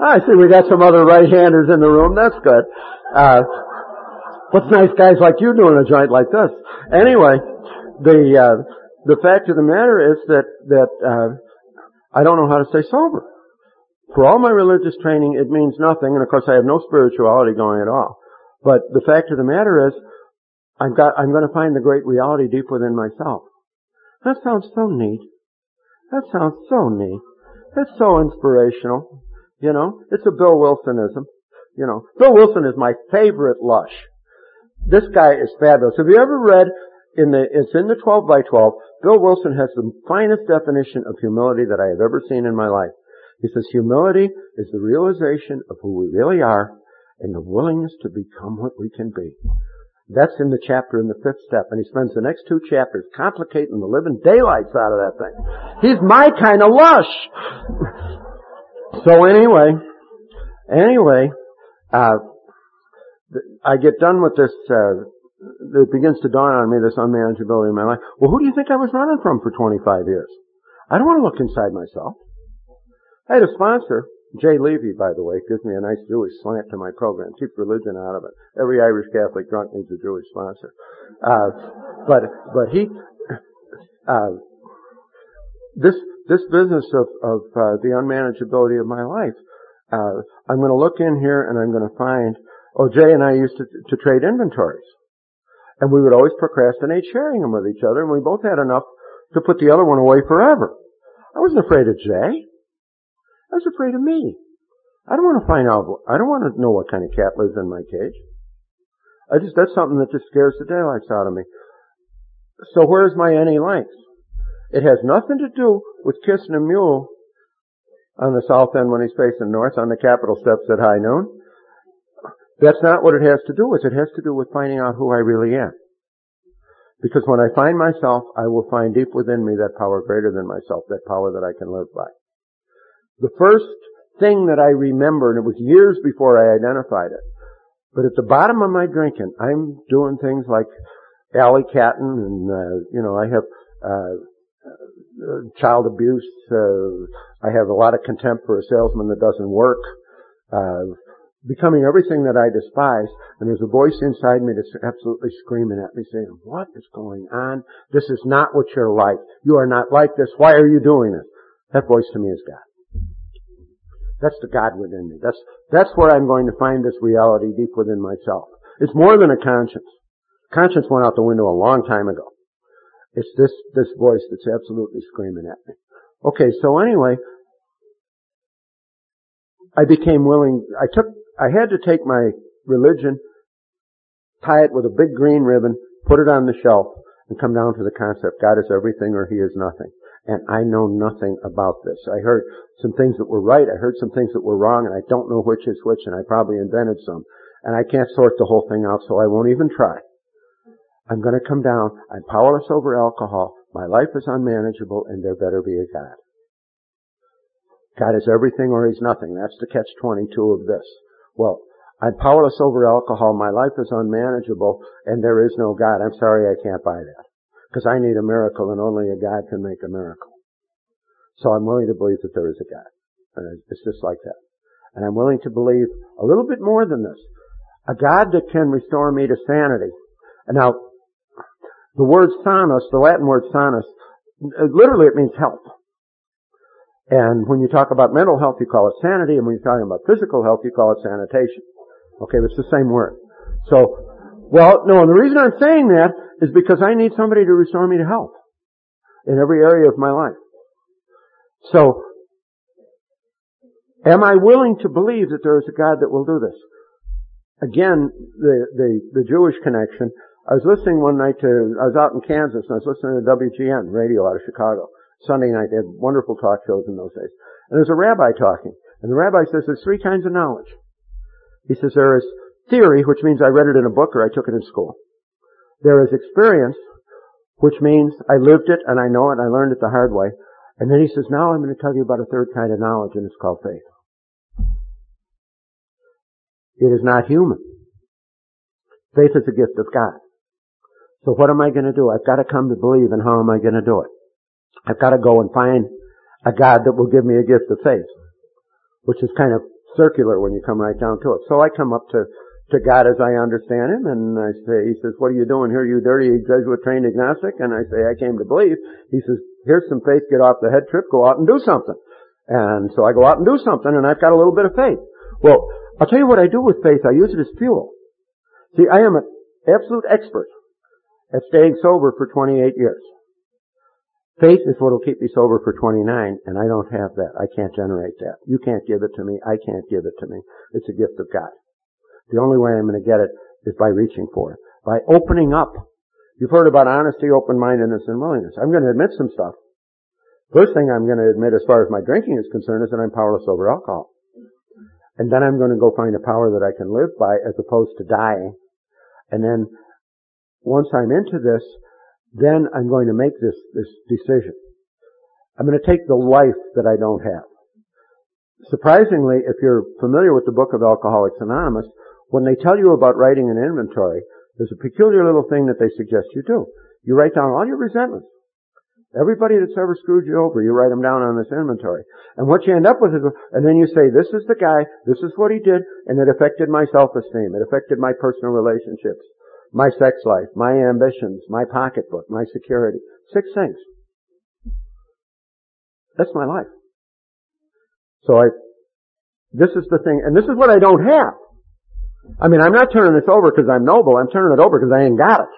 I see we got some other right-handers in the room. That's good. Uh, what's nice guys like you doing a joint like this? Anyway, the uh, the fact of the matter is that that uh, I don't know how to stay sober. For all my religious training, it means nothing, and of course I have no spirituality going at all. But the fact of the matter is, I've got I'm going to find the great reality deep within myself. That sounds so neat. That sounds so neat. It's so inspirational. You know, it's a Bill Wilsonism. You know, Bill Wilson is my favorite lush. This guy is fabulous. Have you ever read in the, it's in the 12 by 12. Bill Wilson has the finest definition of humility that I have ever seen in my life. He says humility is the realization of who we really are and the willingness to become what we can be. That's in the chapter in the fifth step, and he spends the next two chapters complicating the living daylights out of that thing. He's my kind of lush. so anyway, anyway, uh, I get done with this uh, it begins to dawn on me this unmanageability in my life. Well, who do you think I was running from for 25 years? I don't want to look inside myself. I had a sponsor, Jay Levy, by the way, gives me a nice Jewish slant to my program, keeps religion out of it. Every Irish Catholic drunk needs a Jewish sponsor. Uh, but, but he, uh, this, this business of, of uh, the unmanageability of my life, uh, I'm going to look in here and I'm going to find, oh, Jay and I used to, to trade inventories. And we would always procrastinate sharing them with each other, and we both had enough to put the other one away forever. I wasn't afraid of Jay. I was afraid of me. I don't want to find out, I don't want to know what kind of cat lives in my cage. I just, that's something that just scares the daylights out of me. So where's my any length? It has nothing to do with kissing a mule on the south end when he's facing north on the Capitol steps at high noon. That's not what it has to do with. It has to do with finding out who I really am. Because when I find myself, I will find deep within me that power greater than myself, that power that I can live by. The first thing that I remember, and it was years before I identified it, but at the bottom of my drinking, I'm doing things like alley catting, and uh, you know, I have uh, child abuse. Uh, I have a lot of contempt for a salesman that doesn't work. Uh, becoming everything that I despise, and there's a voice inside me that's absolutely screaming at me saying, what is going on? This is not what you're like. You are not like this. Why are you doing this? That voice to me is God. That's the God within me. That's, that's where I'm going to find this reality deep within myself. It's more than a conscience. Conscience went out the window a long time ago. It's this, this voice that's absolutely screaming at me. Okay, so anyway, I became willing, I took I had to take my religion, tie it with a big green ribbon, put it on the shelf, and come down to the concept God is everything or He is nothing. And I know nothing about this. I heard some things that were right, I heard some things that were wrong, and I don't know which is which, and I probably invented some. And I can't sort the whole thing out, so I won't even try. I'm gonna come down, I'm powerless over alcohol, my life is unmanageable, and there better be a God. God is everything or He's nothing. That's the catch 22 of this. Well, I'm powerless over alcohol. My life is unmanageable and there is no God. I'm sorry I can't buy that. Because I need a miracle and only a God can make a miracle. So I'm willing to believe that there is a God. And it's just like that. And I'm willing to believe a little bit more than this. A God that can restore me to sanity. And now, the word sanus, the Latin word sanus, literally it means health. And when you talk about mental health, you call it sanity, and when you're talking about physical health, you call it sanitation. Okay, it's the same word. So, well, no, and the reason I'm saying that is because I need somebody to restore me to health in every area of my life. So, am I willing to believe that there is a God that will do this? Again, the, the, the Jewish connection. I was listening one night to, I was out in Kansas and I was listening to WGN radio out of Chicago. Sunday night, they had wonderful talk shows in those days. And there's a rabbi talking. And the rabbi says there's three kinds of knowledge. He says there is theory, which means I read it in a book or I took it in school. There is experience, which means I lived it and I know it and I learned it the hard way. And then he says, now I'm going to tell you about a third kind of knowledge and it's called faith. It is not human. Faith is a gift of God. So what am I going to do? I've got to come to believe and how am I going to do it? I've got to go and find a God that will give me a gift of faith, which is kind of circular when you come right down to it. So I come up to to God as I understand Him, and I say, He says, "What are you doing here, you dirty Jesuit trained agnostic?" And I say, "I came to believe." He says, "Here's some faith. Get off the head trip. Go out and do something." And so I go out and do something, and I've got a little bit of faith. Well, I'll tell you what I do with faith. I use it as fuel. See, I am an absolute expert at staying sober for 28 years. Faith is what will keep me sober for 29, and I don't have that. I can't generate that. You can't give it to me. I can't give it to me. It's a gift of God. The only way I'm going to get it is by reaching for it. By opening up. You've heard about honesty, open-mindedness, and willingness. I'm going to admit some stuff. First thing I'm going to admit as far as my drinking is concerned is that I'm powerless over alcohol. And then I'm going to go find a power that I can live by as opposed to dying. And then once I'm into this, then I'm going to make this, this decision. I'm going to take the life that I don't have. Surprisingly, if you're familiar with the book of Alcoholics Anonymous, when they tell you about writing an inventory, there's a peculiar little thing that they suggest you do. You write down all your resentments. Everybody that's ever screwed you over, you write them down on this inventory. And what you end up with is, and then you say, this is the guy, this is what he did, and it affected my self-esteem, it affected my personal relationships, my sex life, my ambitions, my pocketbook, my security. Six things. That's my life. So I, this is the thing, and this is what I don't have. I mean, I'm not turning this over because I'm noble. I'm turning it over because I ain't got it.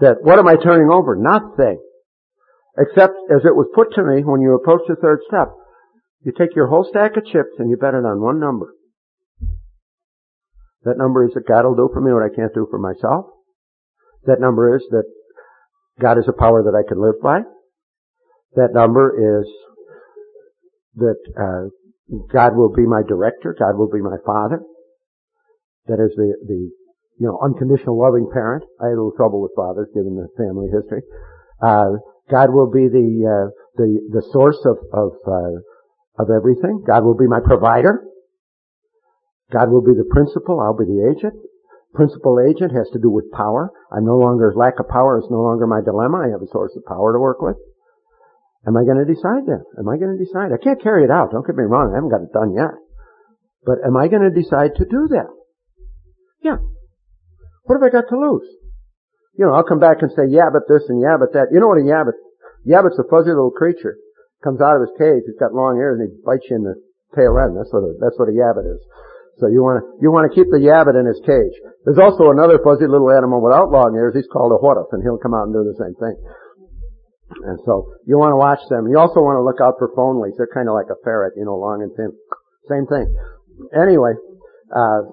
That what am I turning over? Nothing. Except as it was put to me when you approach the third step, you take your whole stack of chips and you bet it on one number. That number is that God will do for me what I can't do for myself. That number is that God is a power that I can live by. That number is that uh, God will be my director. God will be my father. That is the, the, you know, unconditional loving parent. I had a little trouble with fathers given the family history. Uh, God will be the, uh, the, the source of, of, uh, of everything. God will be my provider. God will be the principal. I'll be the agent. Principal agent has to do with power. I'm no longer, lack of power is no longer my dilemma. I have a source of power to work with. Am I going to decide that? Am I going to decide? I can't carry it out. Don't get me wrong. I haven't got it done yet. But am I going to decide to do that? Yeah. What have I got to lose? You know, I'll come back and say, yeah, but this and yeah, but that. You know what a yabbit? Yabbit's a fuzzy little creature. Comes out of his cage. He's got long ears and he bites you in the tail end. That's what a, that's what a yabbit is. So you want to, you want to keep the yabbit in his cage. There's also another fuzzy little animal without long ears. He's called a whattup and he'll come out and do the same thing. And so you want to watch them. You also want to look out for phone leaks. They're kind of like a ferret, you know, long and thin. Same thing. Anyway, uh,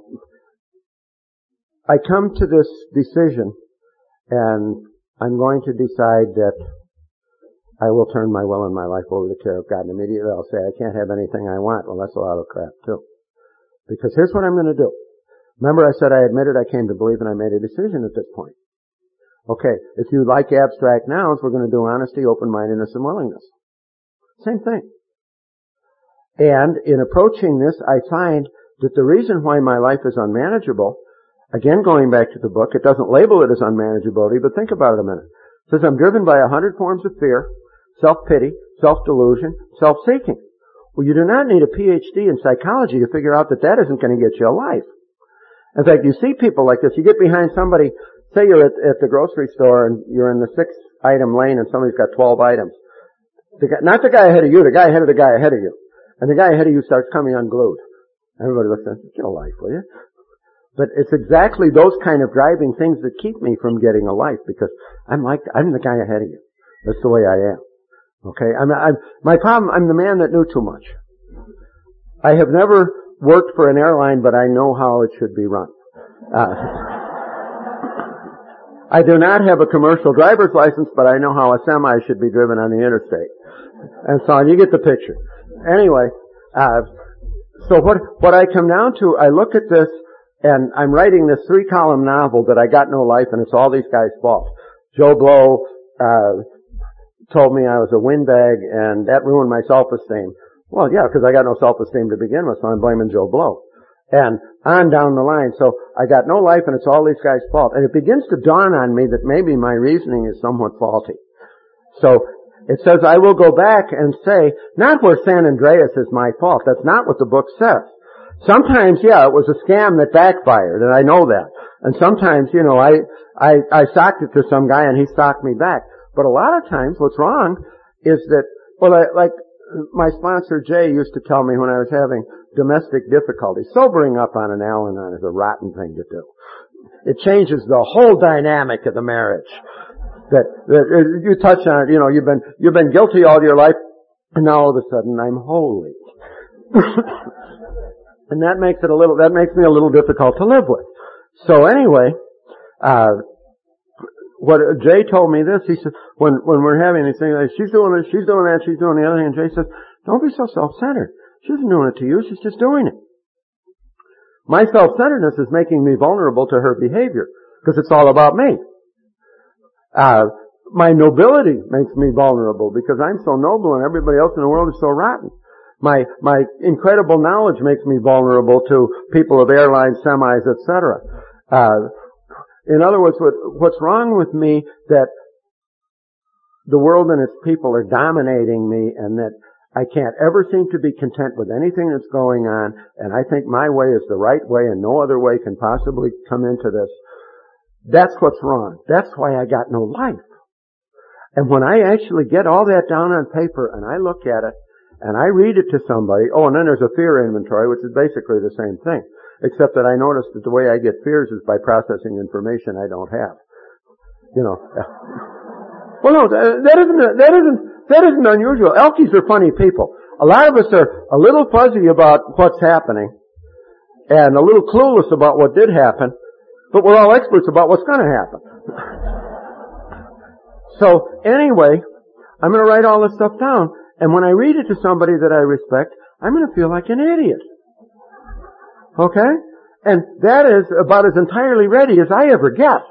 I come to this decision and I'm going to decide that I will turn my will and my life over to the care of God. And immediately I'll say, I can't have anything I want. Well, that's a lot of crap too. Because here's what I'm going to do. Remember I said I admitted I came to believe and I made a decision at this point. Okay, if you like abstract nouns, we're going to do honesty, open-mindedness, and willingness. Same thing. And in approaching this, I find that the reason why my life is unmanageable Again, going back to the book, it doesn't label it as unmanageability, but think about it a minute. It says, I'm driven by a hundred forms of fear, self-pity, self-delusion, self-seeking. Well, you do not need a PhD in psychology to figure out that that isn't going to get you a life. In fact, you see people like this. You get behind somebody, say you're at, at the grocery store and you're in the six item lane and somebody's got 12 items. The guy, not the guy ahead of you, the guy ahead of the guy ahead of you. And the guy ahead of you starts coming unglued. Everybody looks at him, get a life, will you? But it's exactly those kind of driving things that keep me from getting a life because I'm like, I'm the guy ahead of you. That's the way I am. Okay, I'm, I'm, my problem, I'm the man that knew too much. I have never worked for an airline, but I know how it should be run. Uh, I do not have a commercial driver's license, but I know how a semi should be driven on the interstate. And so on, you get the picture. Anyway, uh, so what, what I come down to, I look at this, and I'm writing this three column novel that I got no life, and it's all these guys' fault. Joe Blow, uh, told me I was a windbag and that ruined my self-esteem. Well, yeah, because I got no self-esteem to begin with, so I'm blaming Joe Blow. And on down the line. So I got no life and it's all these guys' fault. And it begins to dawn on me that maybe my reasoning is somewhat faulty. So it says I will go back and say, not where San Andreas is my fault. That's not what the book says. Sometimes, yeah, it was a scam that backfired, and I know that. And sometimes, you know, I, I, I socked it to some guy and he socked me back. But a lot of times what's wrong is that, well, I, like my sponsor Jay used to tell me when I was having domestic difficulties, sobering up on an Al-Anon is a rotten thing to do. It changes the whole dynamic of the marriage. That, that uh, you touch on it, you know, you've been, you've been guilty all your life, and now all of a sudden I'm holy. and that makes it a little, that makes me a little difficult to live with. So anyway, uh, what Jay told me this. He said when when we're having these things, like, she's doing this, she's doing that, she's doing the other thing. And Jay says, "Don't be so self-centered. She isn't doing it to you. She's just doing it." My self-centeredness is making me vulnerable to her behavior because it's all about me. Uh, my nobility makes me vulnerable because I'm so noble and everybody else in the world is so rotten. My my incredible knowledge makes me vulnerable to people of airlines, semis, etc. Uh, in other words, what, what's wrong with me that the world and its people are dominating me and that I can't ever seem to be content with anything that's going on and I think my way is the right way and no other way can possibly come into this. That's what's wrong. That's why I got no life. And when I actually get all that down on paper and I look at it and I read it to somebody, oh, and then there's a fear inventory, which is basically the same thing except that I noticed that the way I get fears is by processing information I don't have. You know. Well, no, that isn't that isn't that isn't unusual. Elkies are funny people. A lot of us are a little fuzzy about what's happening, and a little clueless about what did happen, but we're all experts about what's going to happen. so anyway, I'm going to write all this stuff down, and when I read it to somebody that I respect, I'm going to feel like an idiot. Okay? And that is about as entirely ready as I ever get.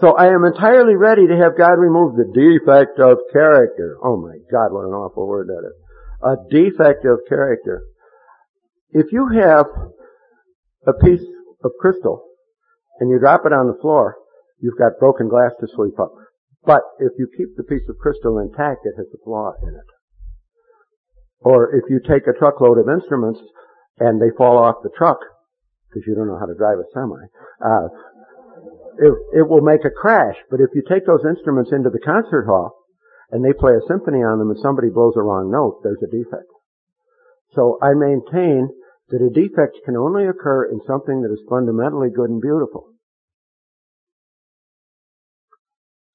So I am entirely ready to have God remove the defect of character. Oh my God, what an awful word that is. A defect of character. If you have a piece of crystal and you drop it on the floor, you've got broken glass to sweep up. But if you keep the piece of crystal intact, it has a flaw in it. Or if you take a truckload of instruments and they fall off the truck because you don't know how to drive a semi. Uh, it, it will make a crash. But if you take those instruments into the concert hall and they play a symphony on them and somebody blows a wrong note, there's a defect. So I maintain that a defect can only occur in something that is fundamentally good and beautiful.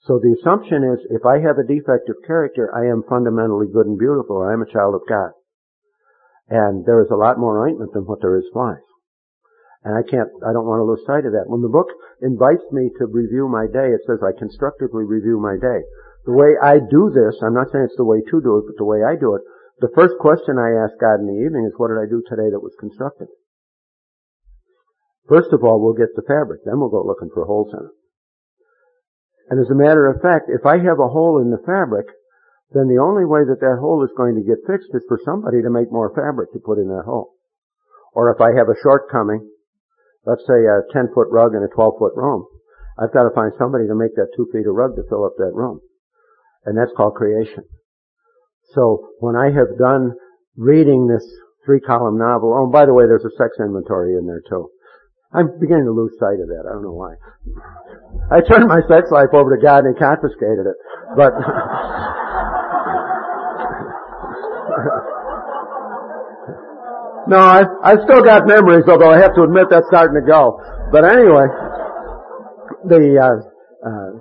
So the assumption is if I have a defect of character, I am fundamentally good and beautiful. I am a child of God. And there is a lot more ointment than what there is flies. And I can't, I don't want to lose sight of that. When the book invites me to review my day, it says I constructively review my day. The way I do this, I'm not saying it's the way to do it, but the way I do it, the first question I ask God in the evening is, what did I do today that was constructive? First of all, we'll get the fabric, then we'll go looking for holes in it. And as a matter of fact, if I have a hole in the fabric, then the only way that that hole is going to get fixed is for somebody to make more fabric to put in that hole. Or if I have a shortcoming, let's say a 10 foot rug and a 12 foot room, I've got to find somebody to make that two feet of rug to fill up that room. And that's called creation. So when I have done reading this three column novel. Oh, by the way, there's a sex inventory in there too. I'm beginning to lose sight of that. I don't know why. I turned my sex life over to God and he confiscated it. But, no, I, I've still got memories, although I have to admit that's starting to go. But anyway, the, uh, uh,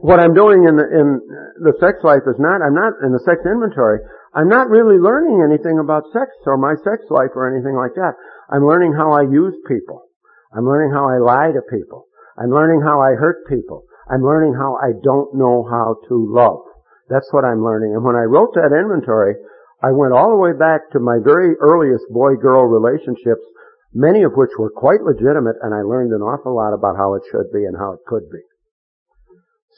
what I'm doing in the, in the sex life is not, I'm not in the sex inventory. I'm not really learning anything about sex or my sex life or anything like that. I'm learning how I use people. I'm learning how I lie to people. I'm learning how I hurt people. I'm learning how I don't know how to love. That's what I'm learning. And when I wrote that inventory, I went all the way back to my very earliest boy-girl relationships, many of which were quite legitimate, and I learned an awful lot about how it should be and how it could be.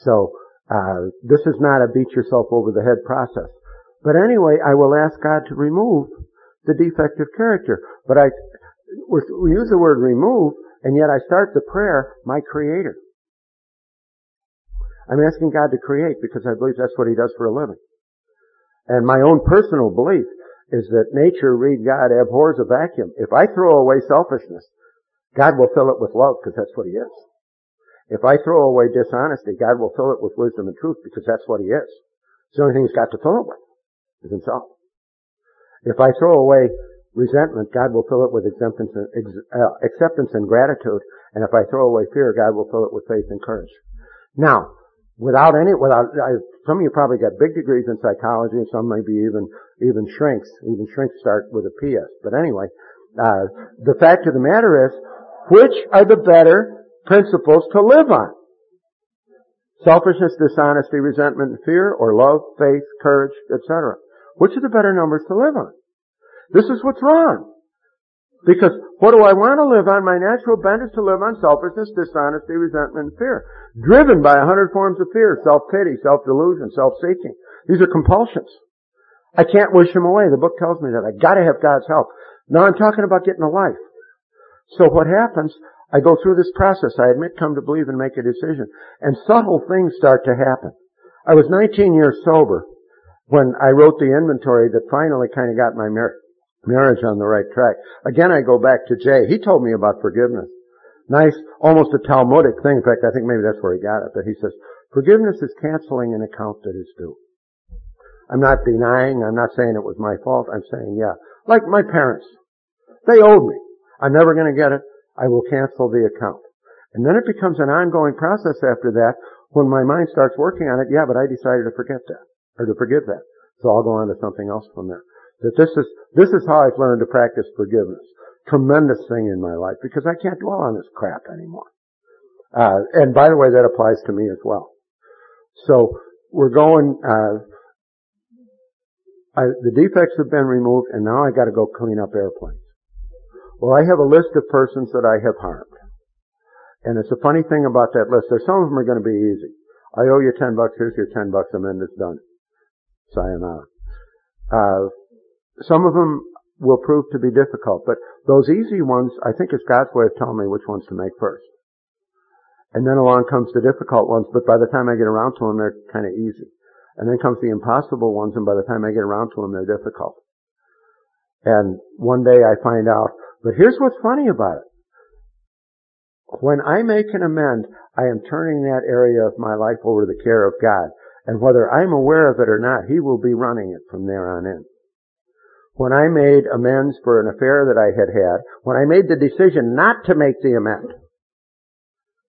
So, uh, this is not a beat yourself over the head process. But anyway, I will ask God to remove the defective character. But I, we use the word remove, and yet I start the prayer, my creator. I'm asking God to create because I believe that's what He does for a living. And my own personal belief is that nature, read God, abhors a vacuum. If I throw away selfishness, God will fill it with love because that's what He is. If I throw away dishonesty, God will fill it with wisdom and truth because that's what He is. It's the only thing He's got to fill it with is himself. If I throw away resentment, God will fill it with acceptance and, uh, acceptance and gratitude. And if I throw away fear, God will fill it with faith and courage. Now, without any, without, I, some of you probably got big degrees in psychology, and some maybe even, even shrinks. Even shrinks start with a PS. But anyway, uh, the fact of the matter is, which are the better principles to live on? Selfishness, dishonesty, resentment, fear, or love, faith, courage, etc. Which are the better numbers to live on? This is what's wrong. Because what do I want to live on? My natural bent is to live on selfishness, dishonesty, resentment, and fear. Driven by a hundred forms of fear, self-pity, self-delusion, self-seeking. These are compulsions. I can't wish them away. The book tells me that. I gotta have God's help. Now I'm talking about getting a life. So what happens, I go through this process. I admit, come to believe, and make a decision. And subtle things start to happen. I was 19 years sober when I wrote the inventory that finally kind of got my mar- marriage on the right track. Again, I go back to Jay. He told me about forgiveness. Nice, almost a Talmudic thing. In fact, I think maybe that's where he got it. But he says, forgiveness is canceling an account that is due. I'm not denying, I'm not saying it was my fault. I'm saying, yeah. Like my parents. They owed me. I'm never going to get it. I will cancel the account. And then it becomes an ongoing process after that when my mind starts working on it. Yeah, but I decided to forget that or to forgive that. So I'll go on to something else from there. That this is, this is how I've learned to practice forgiveness. Tremendous thing in my life because I can't dwell on this crap anymore. Uh, and by the way, that applies to me as well. So we're going, uh, I, the defects have been removed and now I gotta go clean up airplanes. Well, I have a list of persons that I have harmed. And it's a funny thing about that list. There's some of them are going to be easy. I owe you ten bucks. Here's your ten bucks. and then it's done sayonara. Uh, some of them will prove to be difficult, but those easy ones, I think is God's way of telling me which ones to make first. And then along comes the difficult ones, but by the time I get around to them, they're kind of easy. And then comes the impossible ones, and by the time I get around to them, they're difficult. And one day I find out, but here's what's funny about it. When I make an amend, I am turning that area of my life over to the care of God. And whether I'm aware of it or not, He will be running it from there on in. When I made amends for an affair that I had had, when I made the decision not to make the amend,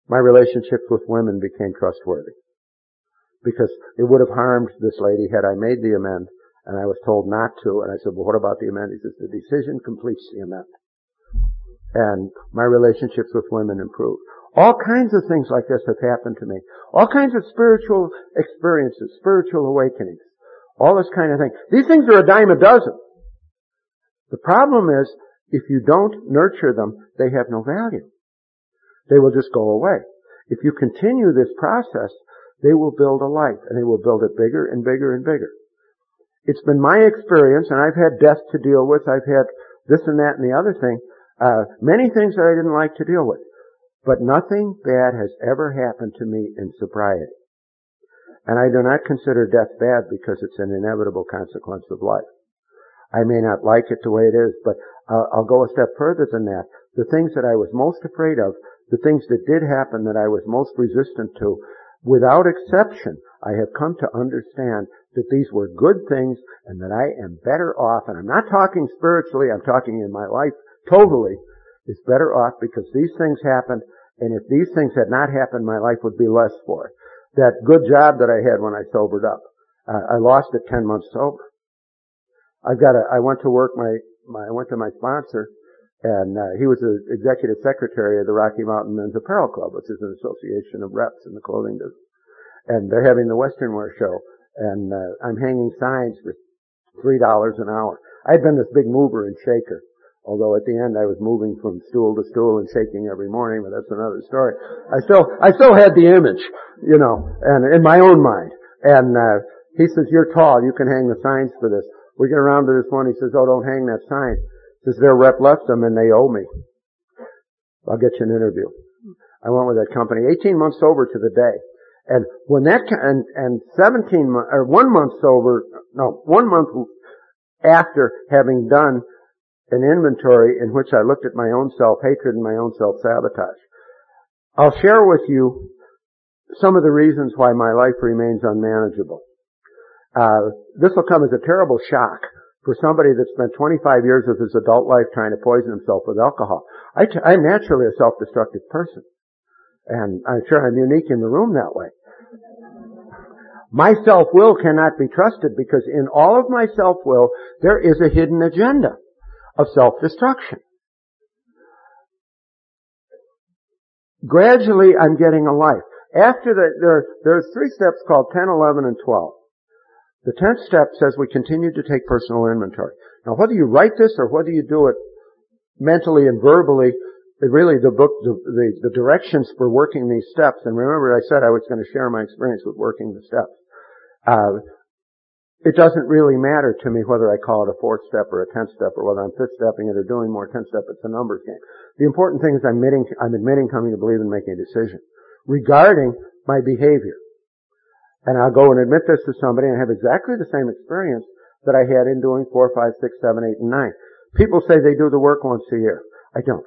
my relationships with women became trustworthy. Because it would have harmed this lady had I made the amend and I was told not to. And I said, well, what about the amend? He says, the decision completes the amend. And my relationships with women improved. All kinds of things like this have happened to me. All kinds of spiritual experiences, spiritual awakenings, all this kind of thing. These things are a dime a dozen. The problem is, if you don't nurture them, they have no value. They will just go away. If you continue this process, they will build a life, and they will build it bigger and bigger and bigger. It's been my experience, and I've had death to deal with, I've had this and that and the other thing, uh, many things that I didn't like to deal with. But nothing bad has ever happened to me in sobriety. And I do not consider death bad because it's an inevitable consequence of life. I may not like it the way it is, but uh, I'll go a step further than that. The things that I was most afraid of, the things that did happen that I was most resistant to, without exception, I have come to understand that these were good things and that I am better off, and I'm not talking spiritually, I'm talking in my life totally, is better off because these things happened, and if these things had not happened, my life would be less for it. That good job that I had when I sobered up, uh, I lost it 10 months sober. I've got a, I went to work my, my I went to my sponsor, and uh, he was the executive secretary of the Rocky Mountain Men's Apparel Club, which is an association of reps in the clothing business. And they're having the Western Wear show, and uh, I'm hanging signs for three dollars an hour. I'd been this big mover and shaker, although at the end I was moving from stool to stool and shaking every morning, but that's another story. I still, I still had the image, you know, and in my own mind. And uh, he says, "You're tall. You can hang the signs for this." We get around to this one. He says, "Oh, don't hang that sign." Says their rep left them and they owe me. I'll get you an interview. I went with that company 18 months over to the day. And when that, and, and 17, or one month sober, no, one month after having done an inventory in which I looked at my own self-hatred and my own self-sabotage. I'll share with you some of the reasons why my life remains unmanageable. Uh, this will come as a terrible shock for somebody that spent 25 years of his adult life trying to poison himself with alcohol. I t- I'm naturally a self-destructive person. And I'm sure I'm unique in the room that way. My self-will cannot be trusted because in all of my self-will, there is a hidden agenda of self-destruction. Gradually, I'm getting a life. After that, there, there's three steps called 10, 11, and 12. The 10th step says we continue to take personal inventory. Now, whether you write this or whether you do it mentally and verbally, really the book, the, the, the, directions for working these steps, and remember I said I was going to share my experience with working the steps. Uh, it doesn't really matter to me whether I call it a fourth step or a tenth step or whether I'm fifth stepping it or doing more tenth step. It's a numbers game. The important thing is I'm admitting, I'm admitting coming to believe and making a decision regarding my behavior. And I'll go and admit this to somebody and have exactly the same experience that I had in doing four, five, six, seven, eight, and nine. People say they do the work once a year. I don't.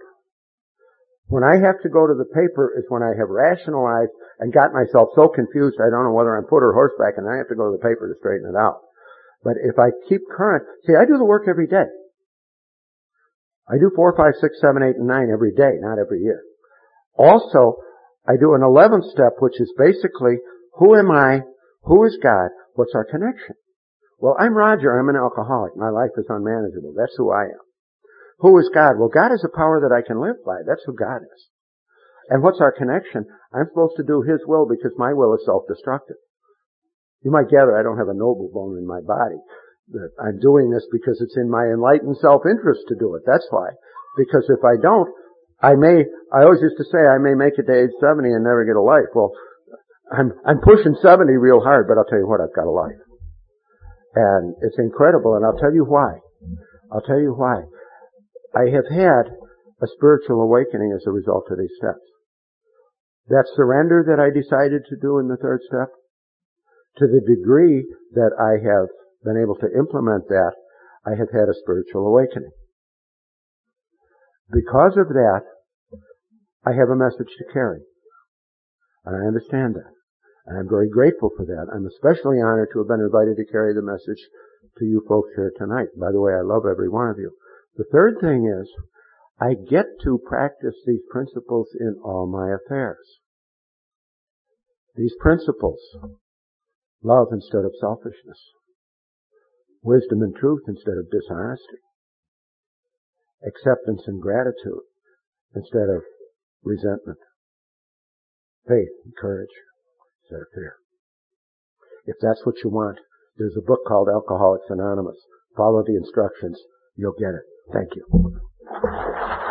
When I have to go to the paper is when I have rationalized and got myself so confused I don't know whether I'm foot or horseback and I have to go to the paper to straighten it out. But if I keep current, see, I do the work every day. I do four, five, six, seven, eight, and nine every day, not every year. Also, I do an eleventh step, which is basically, who am I? Who is God? What's our connection? Well, I'm Roger. I'm an alcoholic. My life is unmanageable. That's who I am. Who is God? Well, God is a power that I can live by. That's who God is. And what's our connection? I'm supposed to do His will because my will is self-destructive. You might gather I don't have a noble bone in my body. That I'm doing this because it's in my enlightened self-interest to do it. That's why. Because if I don't, I may, I always used to say I may make it to age 70 and never get a life. Well, I'm, I'm pushing 70 real hard, but I'll tell you what, I've got a life. And it's incredible, and I'll tell you why. I'll tell you why. I have had a spiritual awakening as a result of these steps. That surrender that I decided to do in the third step, to the degree that I have been able to implement that, I have had a spiritual awakening. Because of that, I have a message to carry. And I understand that. And I'm very grateful for that. I'm especially honored to have been invited to carry the message to you folks here tonight. By the way, I love every one of you. The third thing is, I get to practice these principles in all my affairs. These principles, love instead of selfishness, wisdom and truth instead of dishonesty, acceptance and gratitude instead of resentment, faith and courage instead of fear. If that's what you want, there's a book called Alcoholics Anonymous. Follow the instructions. You'll get it. Thank you.